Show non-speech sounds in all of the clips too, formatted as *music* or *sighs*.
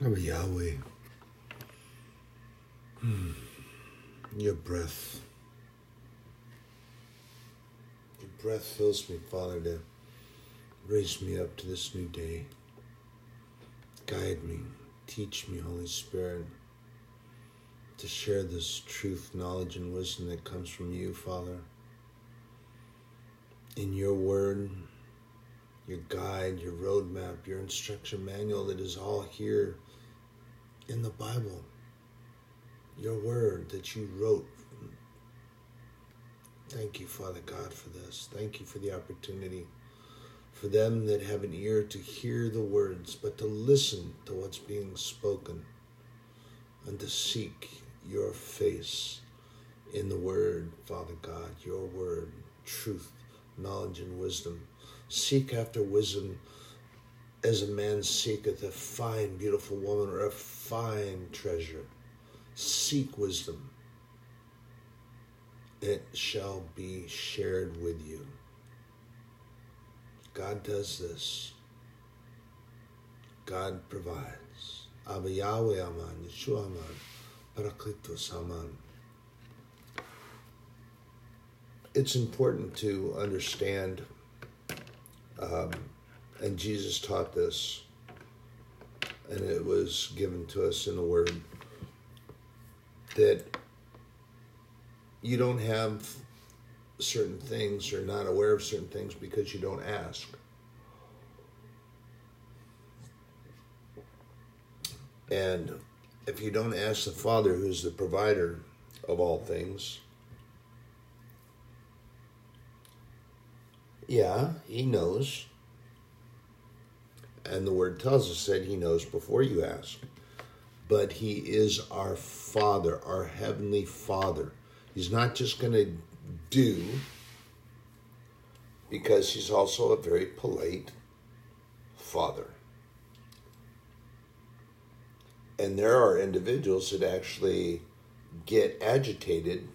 Oh, Yahweh. Hmm. Your breath. Your breath fills me, Father, to raise me up to this new day. Guide me, teach me, Holy Spirit, to share this truth, knowledge, and wisdom that comes from you, Father. In your word, your guide, your roadmap, your instruction manual that is all here in the Bible, your word that you wrote. Thank you, Father God, for this. Thank you for the opportunity for them that have an ear to hear the words, but to listen to what's being spoken and to seek your face in the word, Father God, your word, truth, knowledge, and wisdom. Seek after wisdom as a man seeketh a fine, beautiful woman or a fine treasure. Seek wisdom. It shall be shared with you. God does this. God provides. Abba Yahweh Aman, Yeshua Aman, Parakletos Aman. It's important to understand, um, and Jesus taught this, and it was given to us in the Word, that you don't have certain things or not aware of certain things because you don't ask. And if you don't ask the Father, who's the provider of all things, yeah, He knows. And the Word tells us that He knows before you ask. But He is our Father, our Heavenly Father. He's not just going to do because He's also a very polite Father. And there are individuals that actually get agitated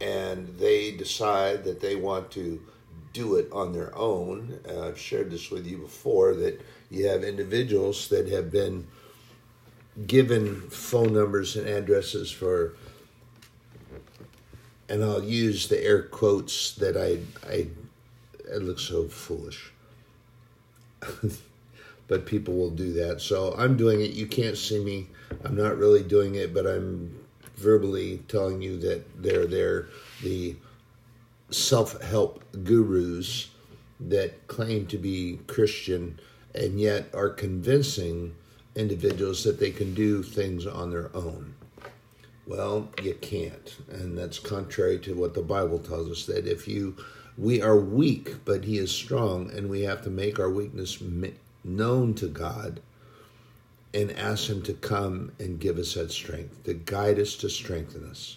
and they decide that they want to do it on their own. Uh, I've shared this with you before that you have individuals that have been given phone numbers and addresses for, and I'll use the air quotes that I, I, it looks so foolish. *laughs* but people will do that. So I'm doing it. You can't see me. I'm not really doing it, but I'm verbally telling you that they're there. The self help gurus that claim to be Christian and yet are convincing individuals that they can do things on their own. Well, you can't. And that's contrary to what the Bible tells us that if you, we are weak, but He is strong, and we have to make our weakness known to God and ask Him to come and give us that strength, to guide us, to strengthen us.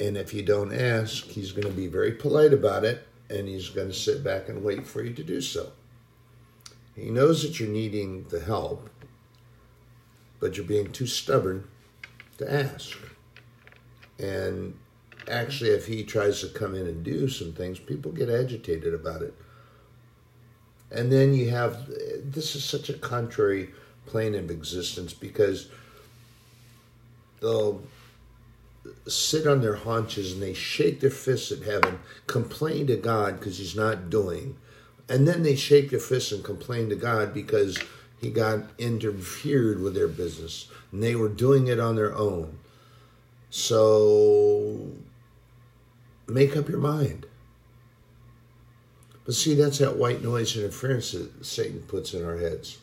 And if you don't ask, He's going to be very polite about it and He's going to sit back and wait for you to do so. He knows that you're needing the help, but you're being too stubborn to ask. And actually, if He tries to come in and do some things, people get agitated about it and then you have this is such a contrary plane of existence because they'll sit on their haunches and they shake their fists at heaven, complain to God because he's not doing, and then they shake their fists and complain to God because he got interfered with their business and they were doing it on their own. So make up your mind. But see, that's that white noise interference that Satan puts in our heads.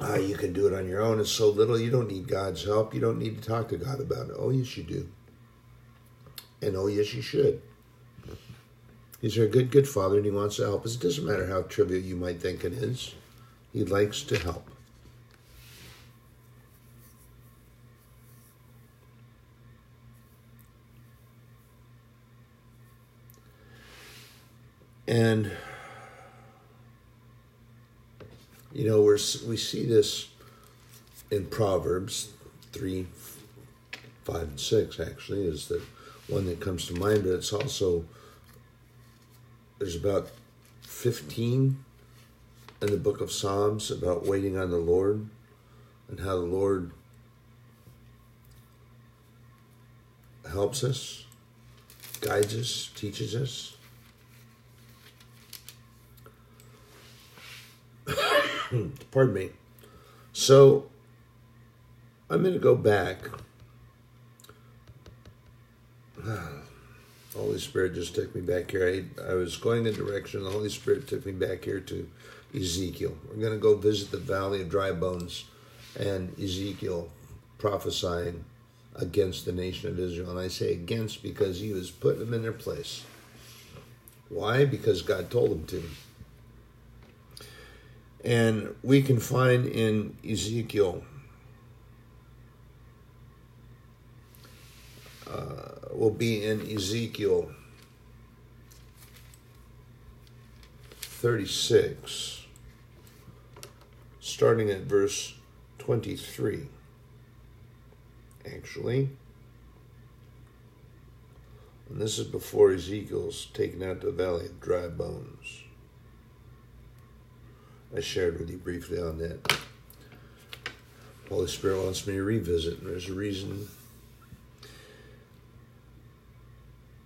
Ah, you can do it on your own. It's so little. You don't need God's help. You don't need to talk to God about it. Oh, yes, you do. And oh, yes, you should. He's our good, good Father, and He wants to help us. It doesn't matter how trivial you might think it is, He likes to help. And you know, we're we see this in Proverbs three, five, and six. Actually, is the one that comes to mind, but it's also there's about 15 in the book of Psalms about waiting on the Lord and how the Lord helps us, guides us, teaches us. Hmm, pardon me. So I'm going to go back. *sighs* Holy Spirit just took me back here. I, I was going a direction. The Holy Spirit took me back here to Ezekiel. We're going to go visit the Valley of Dry Bones and Ezekiel prophesying against the nation of Israel. And I say against because he was putting them in their place. Why? Because God told him to. And we can find in Ezekiel, uh, will be in Ezekiel 36, starting at verse 23 actually. And this is before Ezekiel's taken out to the valley of dry bones. I shared with you briefly on that. Holy Spirit wants me to revisit, there's a reason.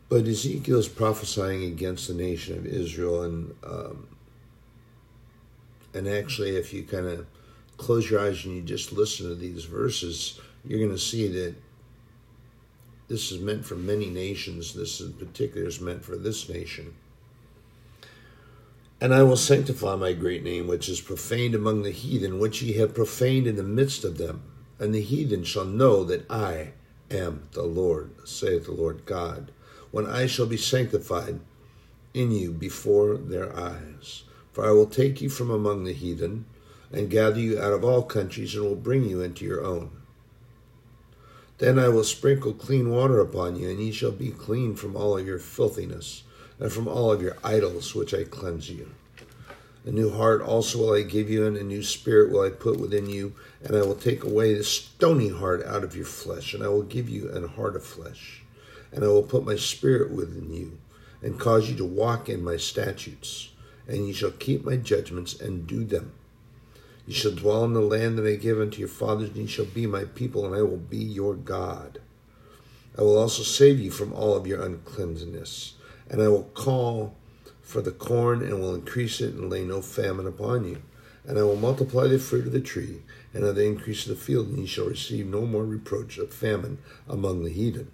But Ezekiel's prophesying against the nation of Israel, and um, and actually, if you kind of close your eyes and you just listen to these verses, you're going to see that this is meant for many nations. This in particular is meant for this nation. And I will sanctify my great name, which is profaned among the heathen, which ye have profaned in the midst of them. And the heathen shall know that I am the Lord, saith the Lord God, when I shall be sanctified in you before their eyes. For I will take you from among the heathen, and gather you out of all countries, and will bring you into your own. Then I will sprinkle clean water upon you, and ye shall be clean from all your filthiness, and from all of your idols which I cleanse you. A new heart also will I give you, and a new spirit will I put within you, and I will take away the stony heart out of your flesh, and I will give you an heart of flesh. And I will put my spirit within you, and cause you to walk in my statutes, and ye shall keep my judgments and do them. You shall dwell in the land that I give unto your fathers, and ye shall be my people, and I will be your God. I will also save you from all of your uncleanness, and I will call for the corn, and will increase it, and lay no famine upon you. And I will multiply the fruit of the tree, and of the increase of the field, and ye shall receive no more reproach of famine among the heathen.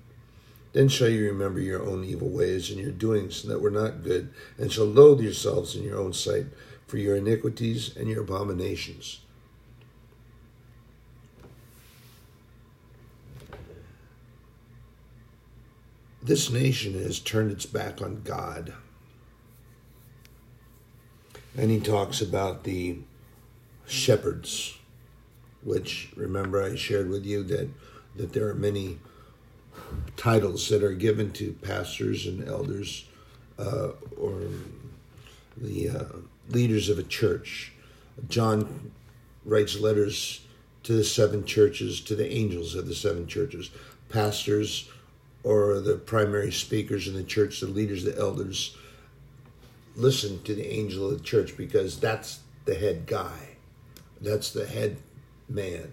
Then shall you remember your own evil ways and your doings that were not good, and shall loathe yourselves in your own sight for your iniquities and your abominations. This nation has turned its back on God. And he talks about the shepherds, which remember I shared with you that, that there are many titles that are given to pastors and elders uh, or the uh, leaders of a church. John writes letters to the seven churches, to the angels of the seven churches, pastors or the primary speakers in the church, the leaders, the elders. Listen to the angel of the church because that's the head guy, that's the head man.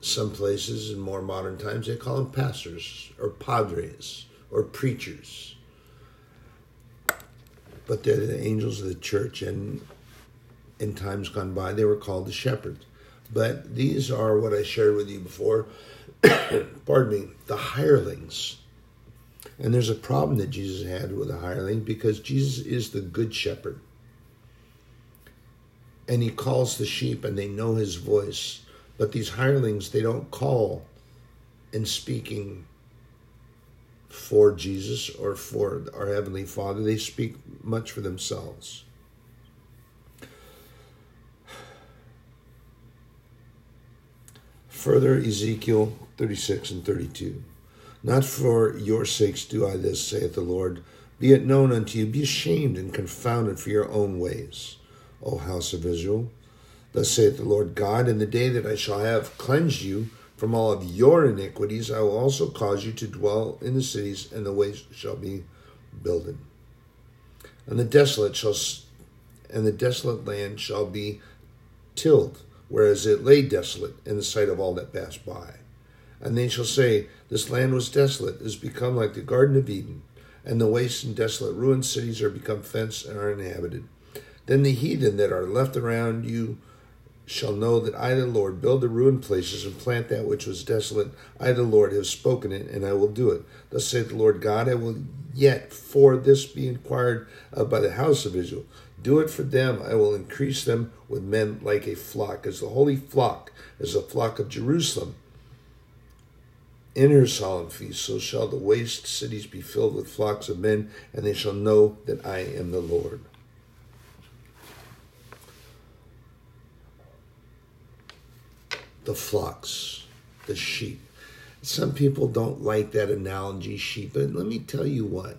Some places in more modern times they call them pastors or padres or preachers but they're the angels of the church, and in times gone by, they were called the shepherds. But these are what I shared with you before. *coughs* pardon me, the hirelings. And there's a problem that Jesus had with the hireling because Jesus is the good shepherd. And he calls the sheep and they know his voice. But these hirelings, they don't call in speaking for Jesus or for our Heavenly Father. They speak much for themselves. Further, Ezekiel 36 and 32. Not for your sakes do I this, saith the Lord. Be it known unto you, be ashamed and confounded for your own ways, O house of Israel. Thus saith the Lord God, in the day that I shall have cleansed you from all of your iniquities, I will also cause you to dwell in the cities, and the ways shall be builded. And the desolate shall and the desolate land shall be tilled, whereas it lay desolate in the sight of all that pass by. And they shall say, This land was desolate, is become like the Garden of Eden, and the waste and desolate ruined cities are become fenced and are inhabited. Then the heathen that are left around you shall know that I, the Lord, build the ruined places and plant that which was desolate. I, the Lord, have spoken it, and I will do it. Thus saith the Lord God, I will yet for this be inquired of by the house of Israel. Do it for them. I will increase them with men like a flock, as the holy flock, as the flock of Jerusalem. In her solemn feast, so shall the waste cities be filled with flocks of men, and they shall know that I am the Lord. the flocks, the sheep. Some people don't like that analogy, sheep, but let me tell you what.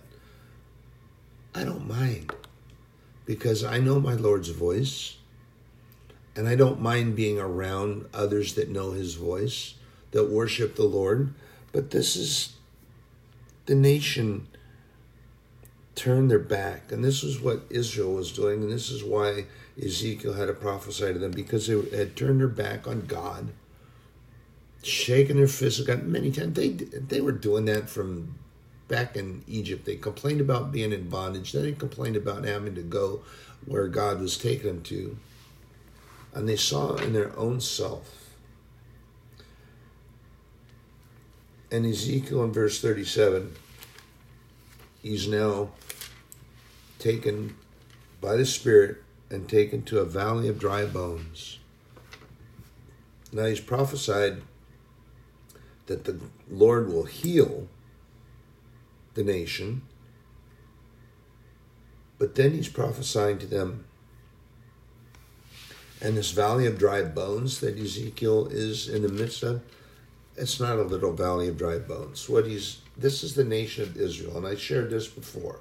I don't mind because I know my Lord's voice and I don't mind being around others that know his voice, that worship the Lord. But this is the nation turned their back. And this is what Israel was doing. And this is why Ezekiel had to prophesy to them because they had turned their back on God, shaking their fists at God many times. They, they were doing that from back in Egypt. They complained about being in bondage. They complained about having to go where God was taking them to. And they saw in their own self. And Ezekiel in verse 37, he's now taken by the Spirit and taken to a valley of dry bones. Now he's prophesied that the Lord will heal the nation, but then he's prophesying to them. And this valley of dry bones that Ezekiel is in the midst of, it's not a little valley of dry bones. What he's this is the nation of Israel, and I shared this before.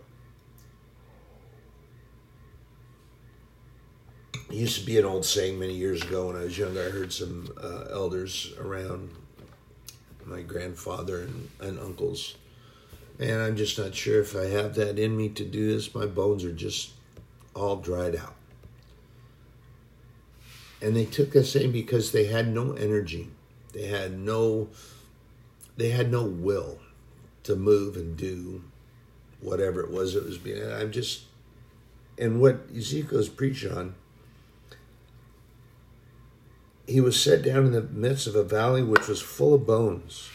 It used to be an old saying many years ago when I was younger. I heard some uh, elders around my grandfather and, and uncles. And I'm just not sure if I have that in me to do this. My bones are just all dried out. And they took that saying because they had no energy. They had no they had no will to move and do whatever it was that was being. I'm just and what Ezekiel's preaching on he was set down in the midst of a valley which was full of bones.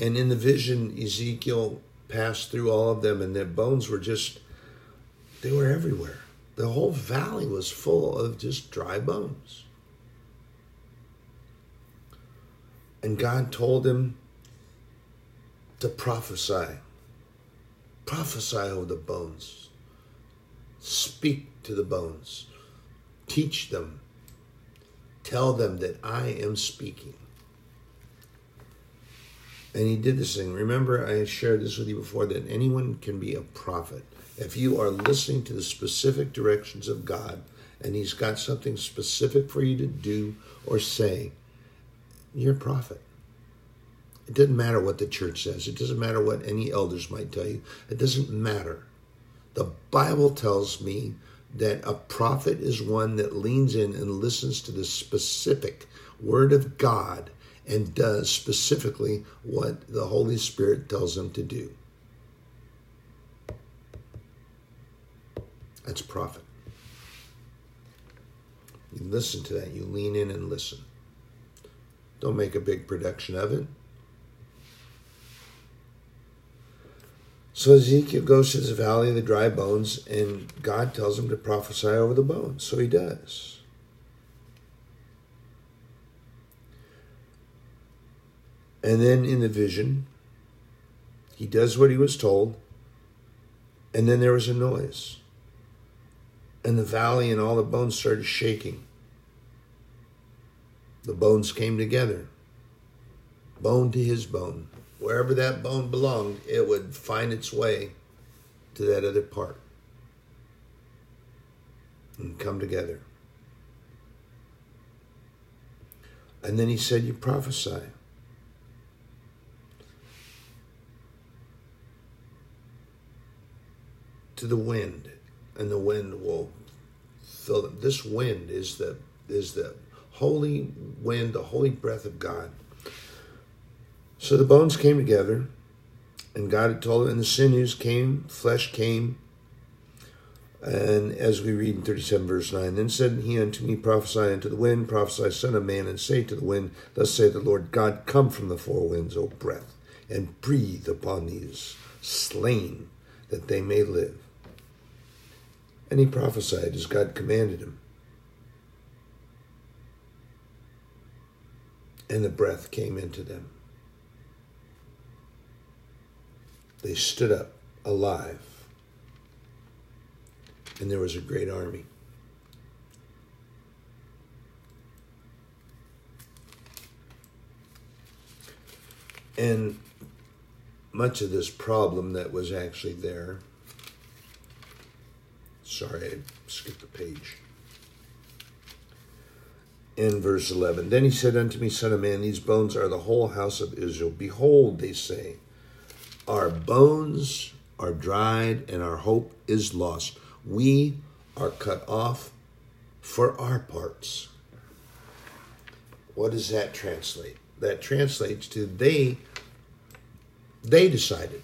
And in the vision, Ezekiel passed through all of them, and their bones were just, they were everywhere. The whole valley was full of just dry bones. And God told him to prophesy. Prophesy over the bones. Speak to the bones. Teach them Tell them that I am speaking. And he did this thing. Remember, I shared this with you before that anyone can be a prophet. If you are listening to the specific directions of God and he's got something specific for you to do or say, you're a prophet. It doesn't matter what the church says. It doesn't matter what any elders might tell you. It doesn't matter. The Bible tells me that a prophet is one that leans in and listens to the specific word of God and does specifically what the Holy Spirit tells them to do. That's prophet. You listen to that. You lean in and listen. Don't make a big production of it. So Ezekiel goes to the valley of the dry bones, and God tells him to prophesy over the bones. So he does. And then in the vision, he does what he was told, and then there was a noise. And the valley and all the bones started shaking. The bones came together, bone to his bone wherever that bone belonged, it would find its way to that other part and come together. And then he said, You prophesy. To the wind, and the wind will fill them. This wind is the is the holy wind, the holy breath of God. So the bones came together, and God had told them, and the sinews came, flesh came. And as we read in 37 verse 9, then said he unto me, Prophesy unto the wind, prophesy, son of man, and say to the wind, Thus saith the Lord God, Come from the four winds, O breath, and breathe upon these slain, that they may live. And he prophesied as God commanded him. And the breath came into them. They stood up alive, and there was a great army. And much of this problem that was actually there. Sorry, I skipped a page. In verse 11, then he said unto me, Son of man, these bones are the whole house of Israel. Behold, they say, our bones are dried and our hope is lost. We are cut off for our parts. What does that translate? That translates to they they decided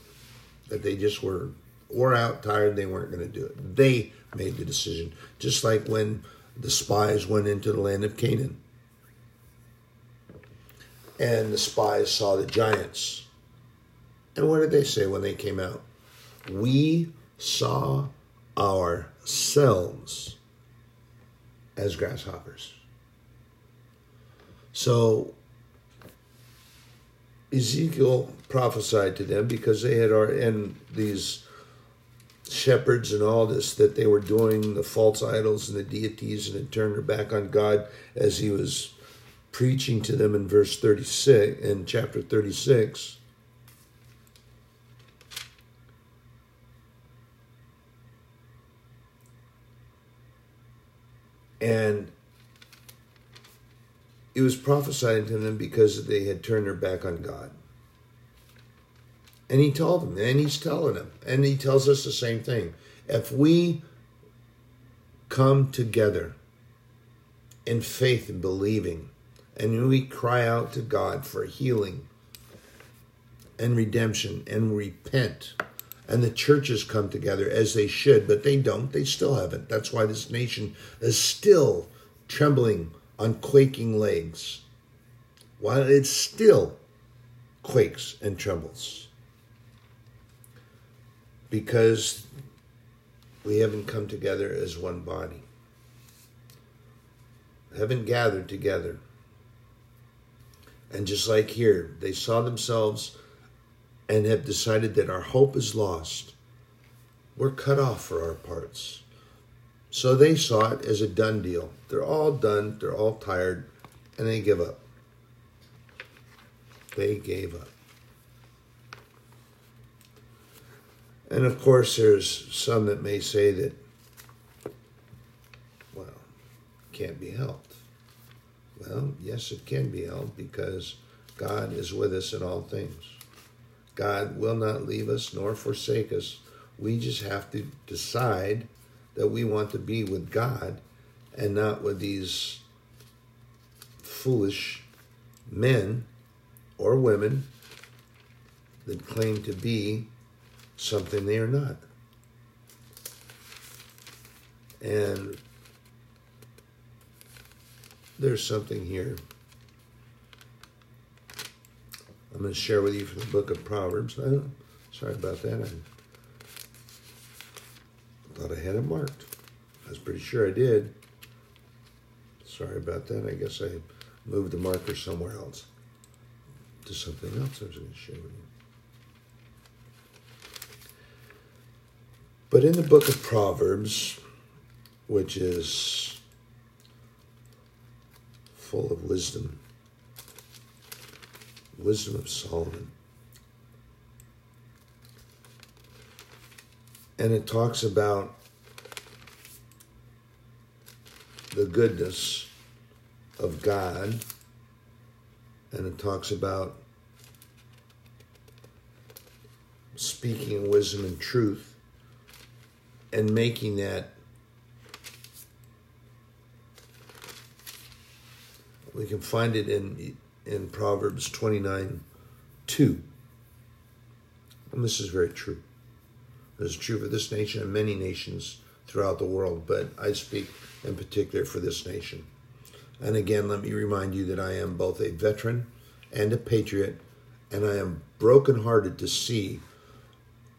that they just were wore out, tired, they weren't going to do it. They made the decision. Just like when the spies went into the land of Canaan. And the spies saw the giants and what did they say when they came out? We saw ourselves as grasshoppers. So Ezekiel prophesied to them because they had our and these shepherds and all this that they were doing the false idols and the deities and had turned their back on God as he was preaching to them in verse 36 in chapter 36 And it was prophesied to them because they had turned their back on God. And he told them, and he's telling them, and he tells us the same thing. If we come together in faith and believing, and we cry out to God for healing and redemption and repent, and the churches come together as they should, but they don't. They still haven't. That's why this nation is still trembling on quaking legs, while it still quakes and trembles. Because we haven't come together as one body, haven't gathered together. And just like here, they saw themselves and have decided that our hope is lost, we're cut off for our parts. So they saw it as a done deal. They're all done, they're all tired, and they give up. They gave up. And of course, there's some that may say that, well, can't be helped. Well, yes, it can be helped because God is with us in all things. God will not leave us nor forsake us. We just have to decide that we want to be with God and not with these foolish men or women that claim to be something they are not. And there's something here I'm going to share with you from the book of Proverbs. Sorry about that. I thought I had it marked. I was pretty sure I did. Sorry about that. I guess I moved the marker somewhere else to something else I was going to share with you. But in the book of Proverbs, which is full of wisdom, Wisdom of Solomon. And it talks about the goodness of God, and it talks about speaking in wisdom and truth. And making that we can find it in in Proverbs 29 2. And this is very true. This is true for this nation and many nations throughout the world, but I speak in particular for this nation. And again, let me remind you that I am both a veteran and a patriot, and I am brokenhearted to see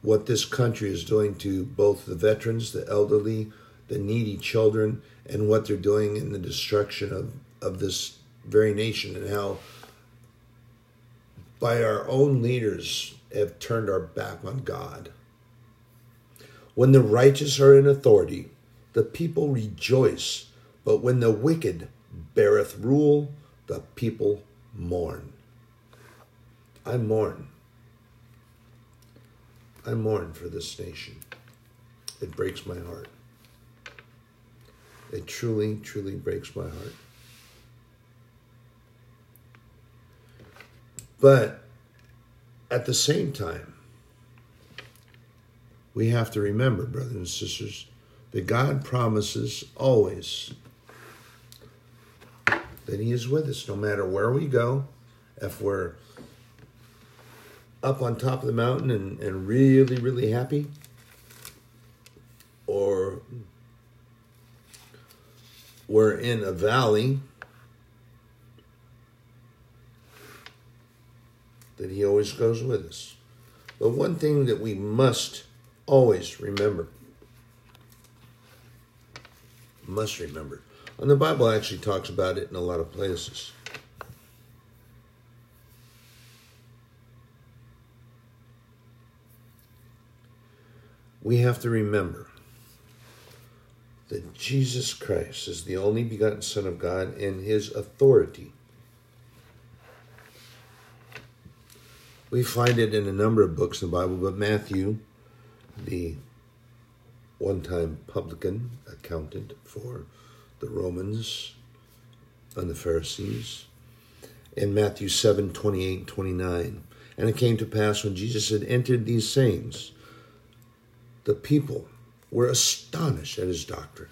what this country is doing to both the veterans, the elderly, the needy children, and what they're doing in the destruction of, of this very nation, and how by our own leaders have turned our back on God. When the righteous are in authority, the people rejoice, but when the wicked beareth rule, the people mourn. I mourn. I mourn for this nation. It breaks my heart. It truly, truly breaks my heart. But at the same time, we have to remember, brothers and sisters, that God promises always that He is with us no matter where we go. If we're up on top of the mountain and, and really, really happy, or we're in a valley, that He always goes with us. But one thing that we must always remember, must remember, and the Bible actually talks about it in a lot of places. We have to remember that Jesus Christ is the only begotten Son of God and his authority. We find it in a number of books in the Bible, but Matthew, the one time publican, accountant for the Romans and the Pharisees. In Matthew 7 28 29. And it came to pass when Jesus had entered these sayings, the people were astonished at his doctrine,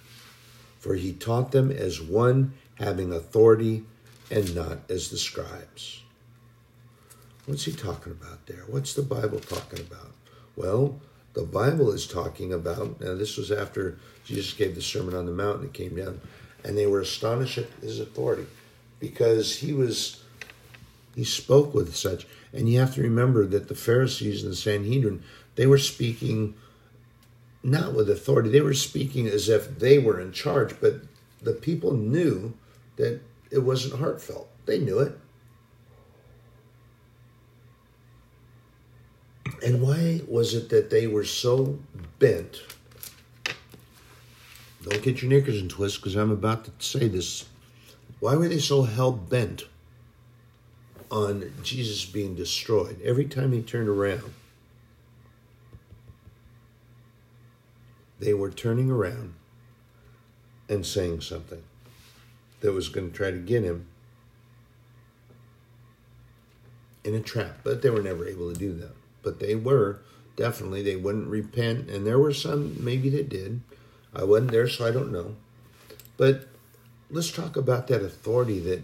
for he taught them as one having authority and not as the scribes. What's he talking about there? What's the Bible talking about? Well, the Bible is talking about, now this was after Jesus gave the Sermon on the Mount and it came down, and they were astonished at his authority because he was, he spoke with such. And you have to remember that the Pharisees and the Sanhedrin, they were speaking not with authority, they were speaking as if they were in charge, but the people knew that it wasn't heartfelt. They knew it. And why was it that they were so bent? Don't get your knickers in twist because I'm about to say this. Why were they so hell bent on Jesus being destroyed every time he turned around? They were turning around and saying something that was going to try to get him in a trap, but they were never able to do that but they were definitely they wouldn't repent, and there were some maybe that did. I wasn't there, so I don't know. But let's talk about that authority that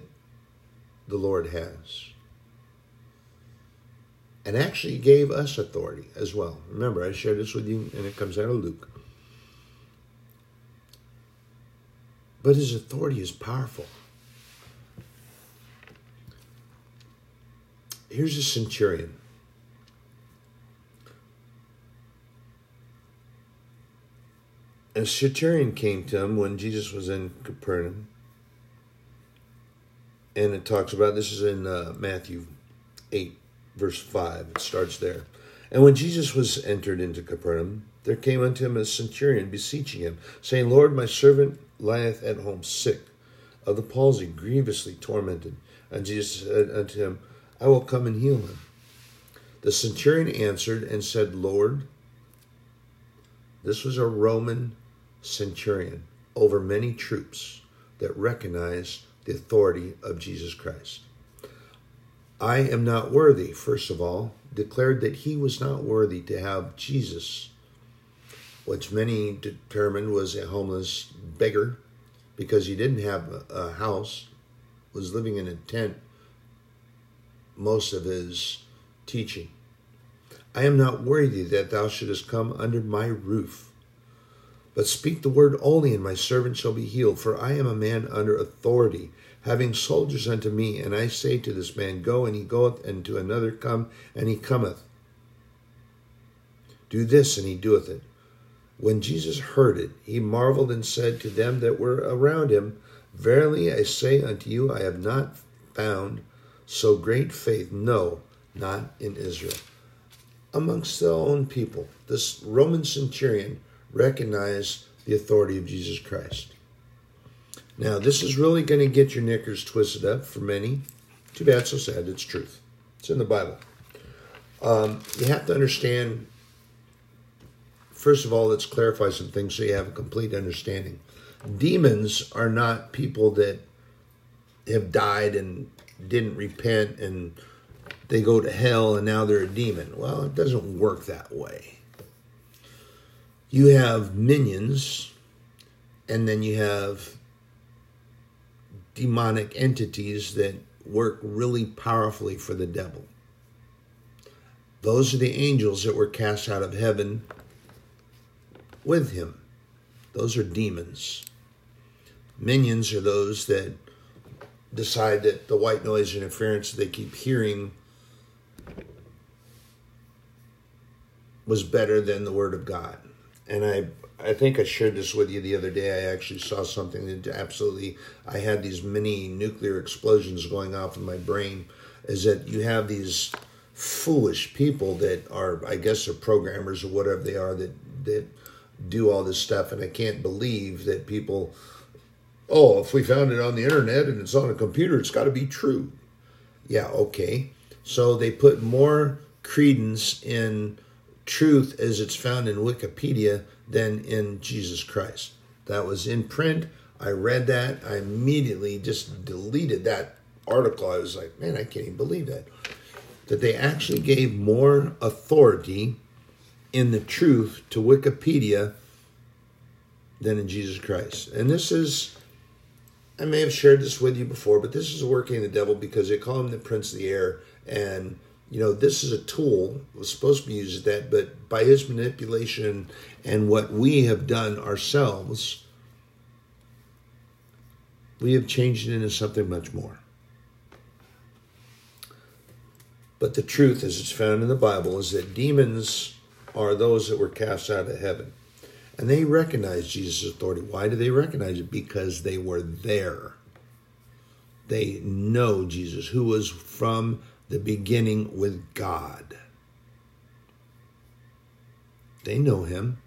the Lord has. And actually gave us authority as well. Remember, I shared this with you, and it comes out of Luke. But his authority is powerful. Here's a centurion. a centurion came to him when Jesus was in Capernaum. And it talks about this is in uh, Matthew 8, verse 5. It starts there. And when Jesus was entered into Capernaum, there came unto him a centurion beseeching him, saying, Lord, my servant lieth at home sick of the palsy, grievously tormented. And Jesus said unto him, I will come and heal him. The centurion answered and said, Lord, this was a Roman centurion over many troops that recognized the authority of Jesus Christ. I am not worthy, first of all, declared that he was not worthy to have Jesus which many determined was a homeless beggar because he didn't have a, house, was living in a tent most of his teaching. I am not worthy that thou shouldest come under my roof. But speak the word only, and my servant shall be healed. For I am a man under authority, having soldiers unto me. And I say to this man, Go, and he goeth, and to another, Come, and he cometh. Do this, and he doeth it. When Jesus heard it, he marveled and said to them that were around him, Verily I say unto you, I have not found so great faith, no, not in Israel. Amongst their own people, this Roman centurion recognized the authority of Jesus Christ. Now, this is really going to get your knickers twisted up for many. Too bad, so sad. It's truth. It's in the Bible. Um, you have to understand, first of all, let's clarify some things so you have a complete understanding. Demons are not people that have died and didn't repent and they go to hell and now they're a demon. Well, it doesn't work that way you have minions, and then you have demonic entities that work really powerfully for the devil. Those are the angels that were cast out of heaven with him. Those are demons. Minions are those that decide that the white noise interference they keep hearing was better than the word of God and I I think I shared this with you the other day. I actually saw something that absolutely I had these mini nuclear explosions going off in my brain. Is that you have these foolish people that are I guess are programmers or whatever they are that that do all this stuff, and I can't believe that people. Oh, if we found it on the internet and it's on a computer, it's got to be true. Yeah, okay. So they put more credence in truth as it's found in Wikipedia than in Jesus Christ. That was in print. I read that. I immediately just deleted that article. I was like, man, I can't even believe that. That they actually gave more authority in the truth to Wikipedia than in Jesus Christ. And this is, I may have shared this with you before, but this is working the devil because they call him the prince of the air. And you know, this is a tool, was supposed to be used at that, but by his manipulation and what we have done ourselves, we have changed it into something much more. But the truth, as it's found in the Bible, is that demons are those that were cast out of heaven. And they recognize Jesus' authority. Why do they recognize it? Because they were there. They know Jesus, who was from the beginning with God. They know him,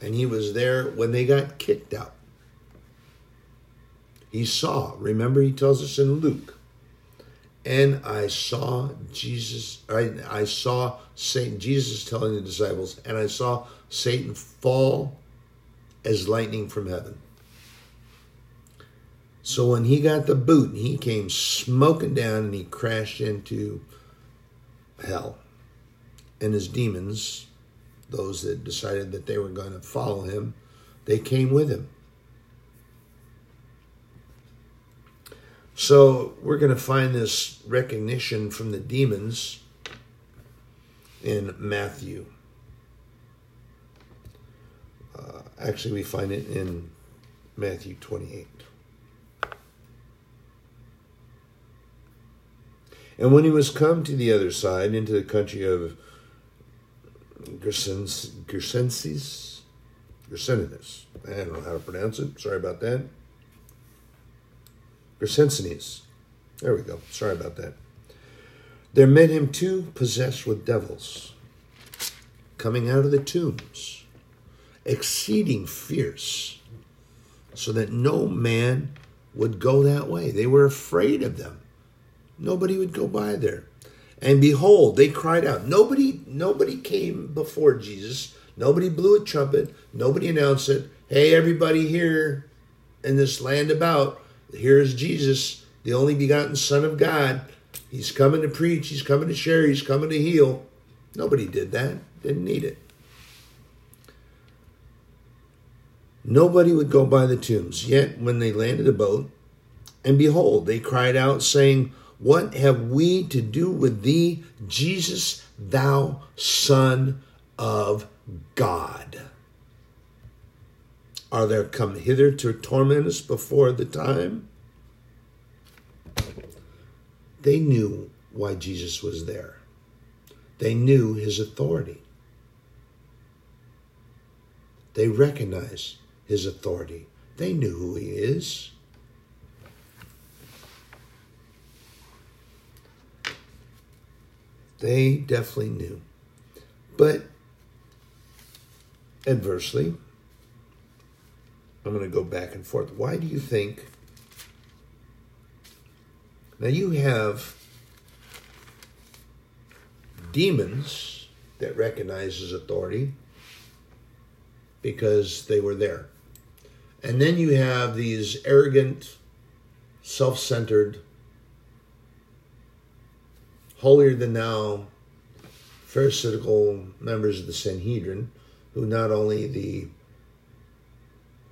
and he was there when they got kicked out. He saw, remember, he tells us in Luke, and I saw Jesus, I, I saw Satan, Jesus telling the disciples, and I saw Satan fall as lightning from heaven. So when he got the boot, he came smoking down and he crashed into hell. And his demons, those that decided that they were going to follow him, they came with him. So we're going to find this recognition from the demons in Matthew. Uh, actually, we find it in Matthew 28. And when he was come to the other side, into the country of Gersenses, Gersensis, I don't know how to pronounce it. Sorry about that. There we go. Sorry about that. There met him two possessed with devils, coming out of the tombs, exceeding fierce, so that no man would go that way. They were afraid of them nobody would go by there. And behold, they cried out. Nobody, nobody came before Jesus. Nobody blew a trumpet. Nobody announced it. Hey, everybody here in this land about, here's Jesus, the only begotten Son of God. He's coming to preach. He's coming to share. He's coming to heal. Nobody did that. Didn't need it. Nobody would go by the tombs. Yet when they landed a boat, and behold, they cried out, saying, What have we to do with thee, Jesus, thou Son of God? Are there come hither to torment us before the time? They knew why Jesus was there. They knew his authority. They recognized his authority. They knew who he is. They definitely knew. But adversely, I'm going to go back and forth. Why do you think? Now you have demons that recognize his authority because they were there. And then you have these arrogant, self centered, holier than thou, Pharisaical members of the Sanhedrin, who not only the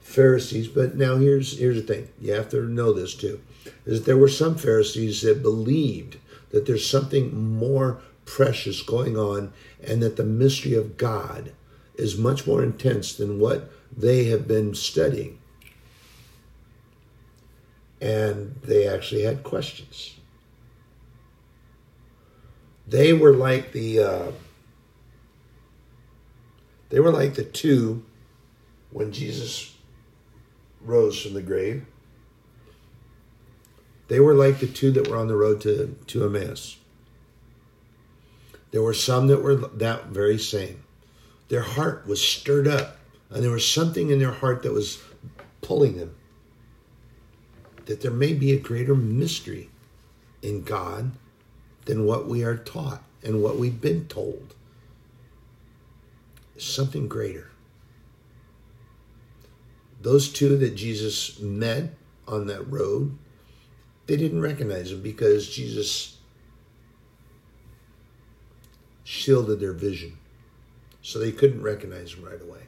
Pharisees, but now here's here's the thing. You have to know this too. Is that there were some Pharisees that believed that there's something more precious going on and that the mystery of God is much more intense than what they have been studying and they actually had questions. They were like the uh, they were like the two when Jesus rose from the grave. They were like the two that were on the road to, to Emmaus. There were some that were that very same. Their heart was stirred up, and there was something in their heart that was pulling them that there may be a greater mystery in God than what we are taught and what we've been told. Something greater. Those two that Jesus met on that road, they didn't recognize him because Jesus shielded their vision. So they couldn't recognize him right away.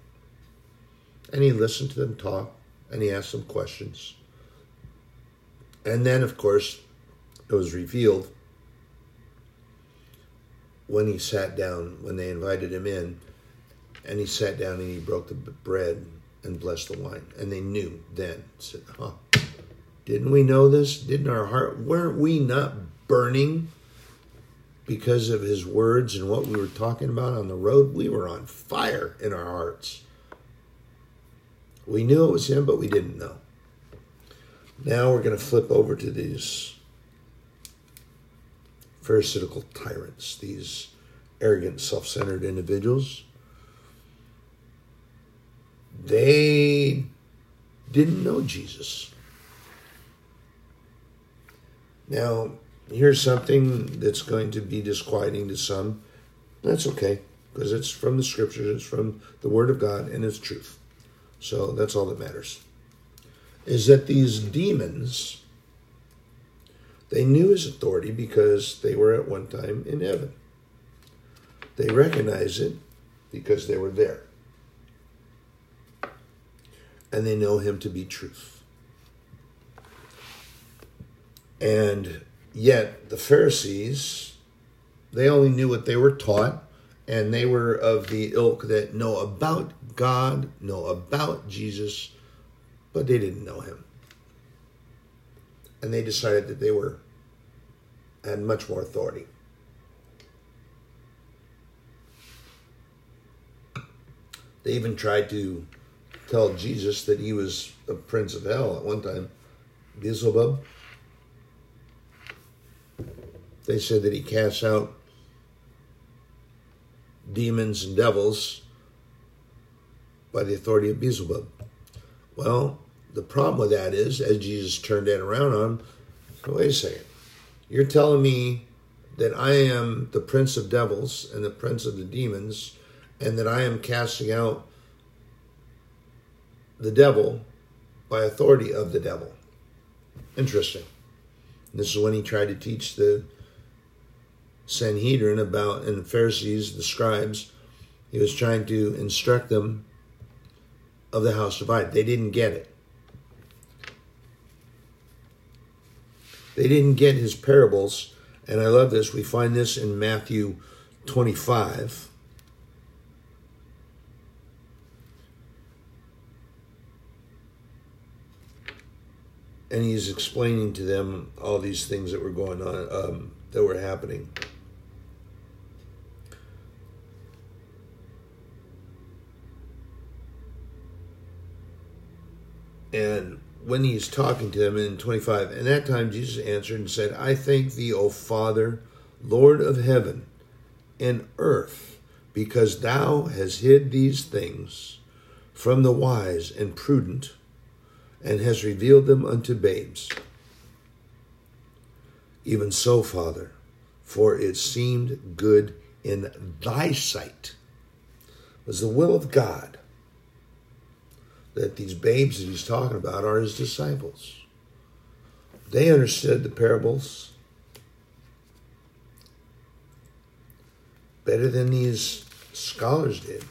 And he listened to them talk and he asked them questions. And then, of course, it was revealed when he sat down, when they invited him in, and he sat down and he broke the bread and blessed the wine. And they knew then, said, huh, didn't we know this? Didn't our heart, weren't we not burning because of his words and what we were talking about on the road? We were on fire in our hearts. We knew it was him, but we didn't know. Now we're going to flip over to these pharisaical tyrants, these arrogant, self centered individuals. They didn't know Jesus. Now, here's something that's going to be disquieting to some. That's okay, because it's from the scriptures, it's from the Word of God, and it's truth. So that's all that matters is that these demons they knew his authority because they were at one time in heaven. They recognize it because they were there. And they know him to be truth. And yet the Pharisees, they only knew what they were taught, and they were of the ilk that know about God, know about Jesus, but they didn't know him. And they decided that they were had much more authority. They even tried to tell Jesus that he was a prince of hell at one time. Beelzebub. They said that he casts out demons and devils by the authority of Beelzebub. Well, the problem with that is, as Jesus turned that around on him, wait a second. You're telling me that I am the prince of devils and the prince of the demons, and that I am casting out the devil by authority of the devil. Interesting. This is when he tried to teach the Sanhedrin about, and the Pharisees, the scribes, he was trying to instruct them of the house divided. They didn't get it. They didn't get his parables. And I love this. We find this in Matthew 25. And he's explaining to them all these things that were going on, um, that were happening. And when he's talking to them in 25, and that time Jesus answered and said, I thank thee, O Father, Lord of heaven and earth, because thou hast hid these things from the wise and prudent, and has revealed them unto babes. Even so, Father, for it seemed good in thy sight. It was the will of God that these babes that he's talking about are his disciples. They understood the parables better than these scholars did.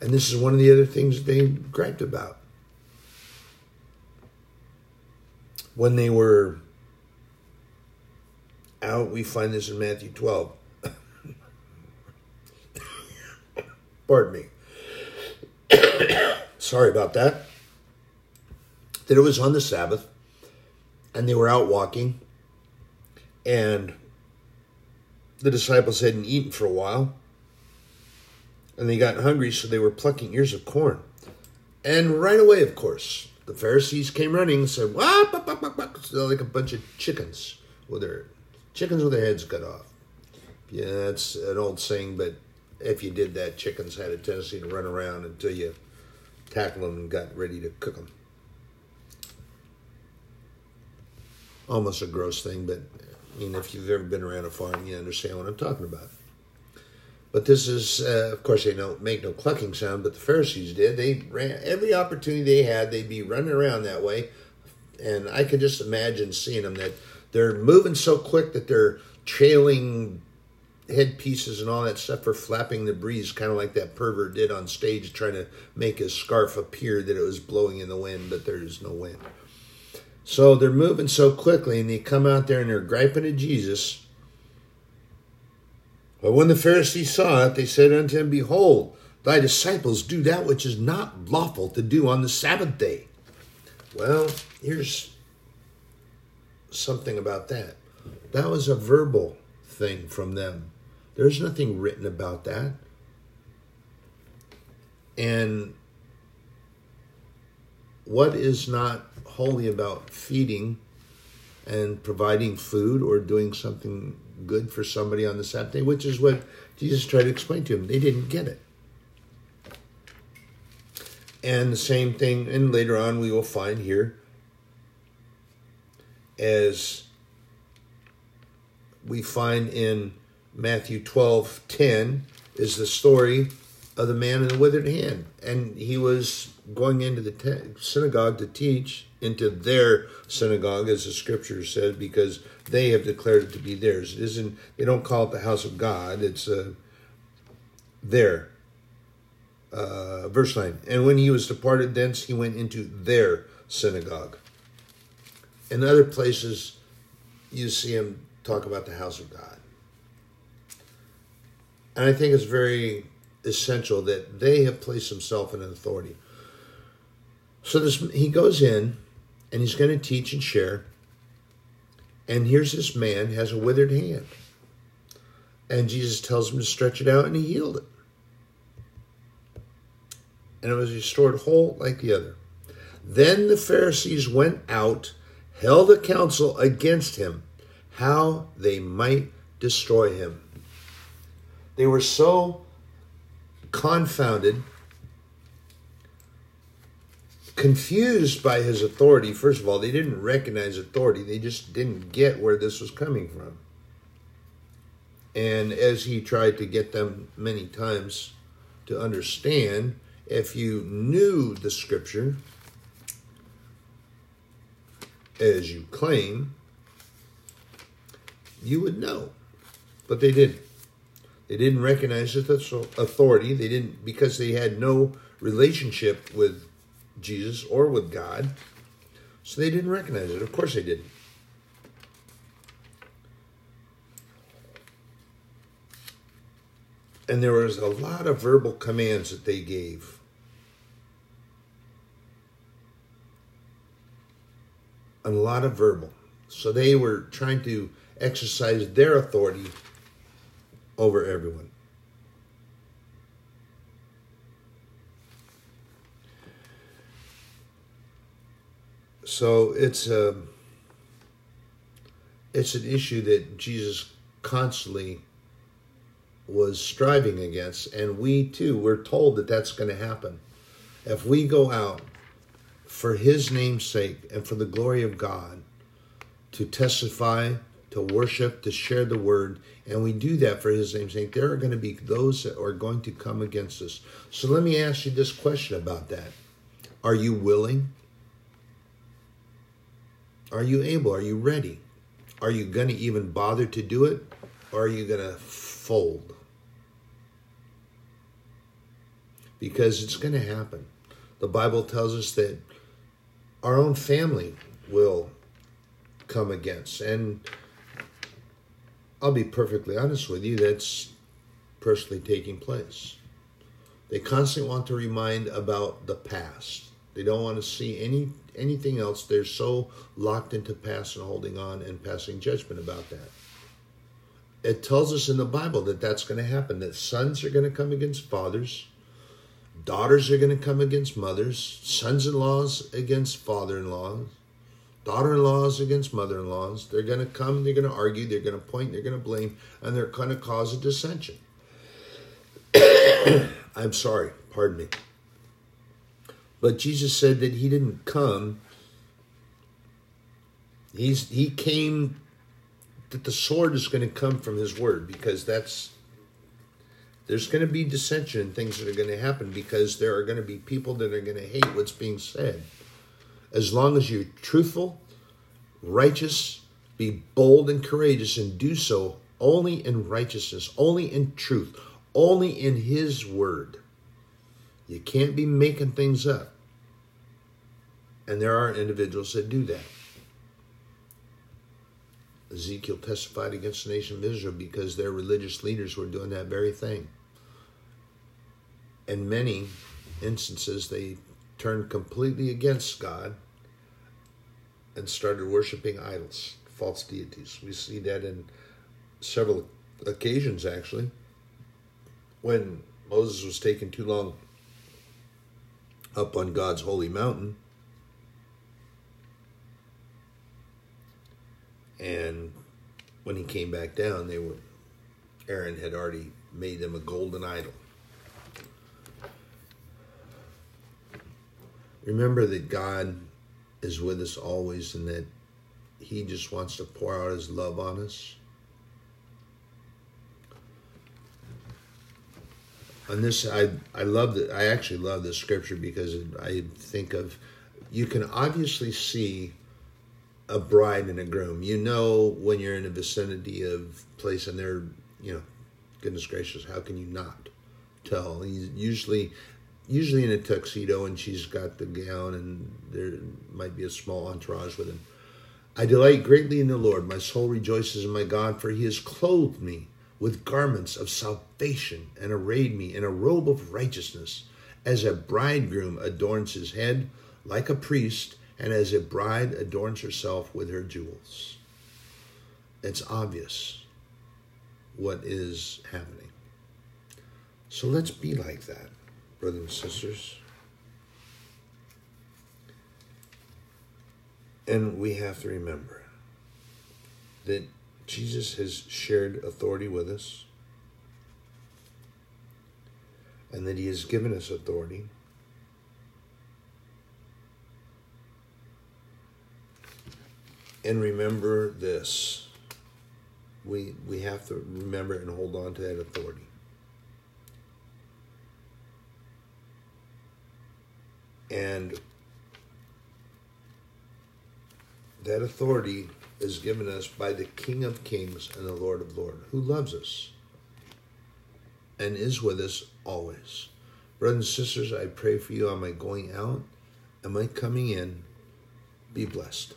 And this is one of the other things they griped about. When they were out, we find this in Matthew 12. *coughs* Pardon me. *coughs* Sorry about that. That it was on the Sabbath and they were out walking and the disciples hadn't eaten for a while and they got hungry, so they were plucking ears of corn. And right away, of course, the Pharisees came running and said, "What?" like a bunch of chickens with their chickens with their heads cut off. Yeah, that's an old saying, but if you did that, chickens had a tendency to run around until you tackled them and got ready to cook them. Almost a gross thing, but I mean, if you've ever been around a farm, you understand what I'm talking about. But this is, uh, of course, they don't make no clucking sound, but the Pharisees did. They ran every opportunity they had, they'd be running around that way. And I can just imagine seeing them that they're moving so quick that they're trailing headpieces and all that stuff for flapping the breeze, kind of like that pervert did on stage, trying to make his scarf appear that it was blowing in the wind, but there's no wind. So they're moving so quickly, and they come out there and they're griping at Jesus. But when the Pharisees saw it, they said unto him, Behold, thy disciples do that which is not lawful to do on the Sabbath day. Well, here's something about that. That was a verbal thing from them. There's nothing written about that. And what is not holy about feeding and providing food or doing something good for somebody on the Sabbath day, which is what Jesus tried to explain to them. They didn't get it. And the same thing, and later on we will find here as we find in Matthew 12 10 is the story of the man in the withered hand. And he was going into the synagogue to teach, into their synagogue, as the scripture says, because they have declared it to be theirs. It isn't, they don't call it the house of God, it's uh, their. Uh, verse 9. And when he was departed thence, he went into their synagogue. In other places, you see him talk about the house of God. And I think it's very essential that they have placed himself in authority. So this he goes in and he's going to teach and share. And here's this man has a withered hand. And Jesus tells him to stretch it out and he healed it. And it was restored whole like the other. Then the Pharisees went out, held a council against him, how they might destroy him. They were so confounded, confused by his authority. First of all, they didn't recognize authority, they just didn't get where this was coming from. And as he tried to get them many times to understand, if you knew the scripture, as you claim, you would know. But they didn't. They didn't recognize his authority. They didn't because they had no relationship with Jesus or with God. So they didn't recognize it. Of course they didn't. And there was a lot of verbal commands that they gave. A lot of verbal. So they were trying to exercise their authority over everyone. So it's a it's an issue that Jesus constantly was striving against, and we too we're told that that's going to happen. If we go out for His name's sake and for the glory of God to testify, to worship, to share the word, and we do that for His name's sake, there are going to be those that are going to come against us. So let me ask you this question about that: Are you willing? Are you able? Are you ready? Are you going to even bother to do it? Or are you going to fold? Because it's going to happen. The Bible tells us that our own family will come against. And I'll be perfectly honest with you, that's personally taking place. They constantly want to remind about the past. They don't want to see any anything else. They're so locked into past and holding on and passing judgment about that. It tells us in the Bible that that's going to happen. That sons are going to come against fathers, daughters are going to come against mothers, sons-in-laws against father-in-laws, daughter-in-laws against mother-in-laws. They're going to come. They're going to argue. They're going to point. They're going to blame, and they're going to cause a dissension. *coughs* I'm sorry. Pardon me. But Jesus said that he didn't come. He's he came that the sword is going to come from his word because that's there's going to be dissension and things that are going to happen because there are going to be people that are going to hate what's being said. As long as you're truthful, righteous, be bold and courageous, and do so only in righteousness, only in truth, only in His word. You can't be making things up. And there are individuals that do that. Ezekiel testified against the nation of Israel because their religious leaders were doing that very thing. In many instances, they turned completely against God and started worshiping idols, false deities. We see that in several occasions, actually. When Moses was taking too long up on God's holy mountain, and when he came back down, they were Aaron had already made them a golden idol. Remember that God is with us always and that he just wants to pour out his love on us. On this, I I love that. I actually love this scripture because I think of you can obviously see a bride and a groom. You know when you're in the vicinity of place and they're, you know, goodness gracious, how can you not tell? Usually usually in a tuxedo and she's got the gown and there might be a small entourage with him. I delight greatly in the Lord. My soul rejoices in my God, for he has clothed me with garments of salvation and arrayed me in a robe of righteousness, as a bridegroom adorns his head like a priest, and as a bride adorns herself with her jewels. It's obvious what is happening. So let's be like that, brothers and sisters. And we have to remember that Jesus has shared authority with us and that he has given us authority. And remember this. We we have to remember and hold on to that authority. And that authority is given us by the King of Kings and the Lord of Lords, who loves us and is with us always. Brothers and sisters, I pray for you on my going out Am I coming in? Be blessed.